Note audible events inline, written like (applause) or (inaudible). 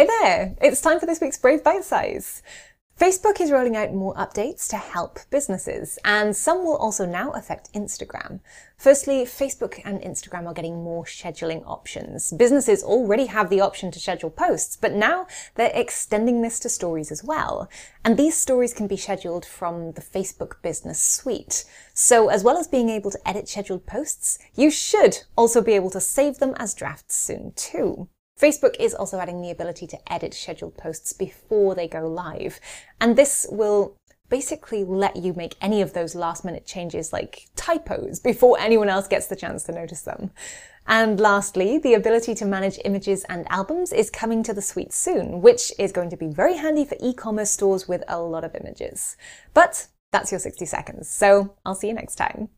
Hey there! It's time for this week's Brave Bite Size. Facebook is rolling out more updates to help businesses, and some will also now affect Instagram. Firstly, Facebook and Instagram are getting more scheduling options. Businesses already have the option to schedule posts, but now they're extending this to stories as well. And these stories can be scheduled from the Facebook Business Suite. So as well as being able to edit scheduled posts, you should also be able to save them as drafts soon too. Facebook is also adding the ability to edit scheduled posts before they go live. And this will basically let you make any of those last minute changes like typos (laughs) before anyone else gets the chance to notice them. And lastly, the ability to manage images and albums is coming to the suite soon, which is going to be very handy for e-commerce stores with a lot of images. But that's your 60 seconds, so I'll see you next time.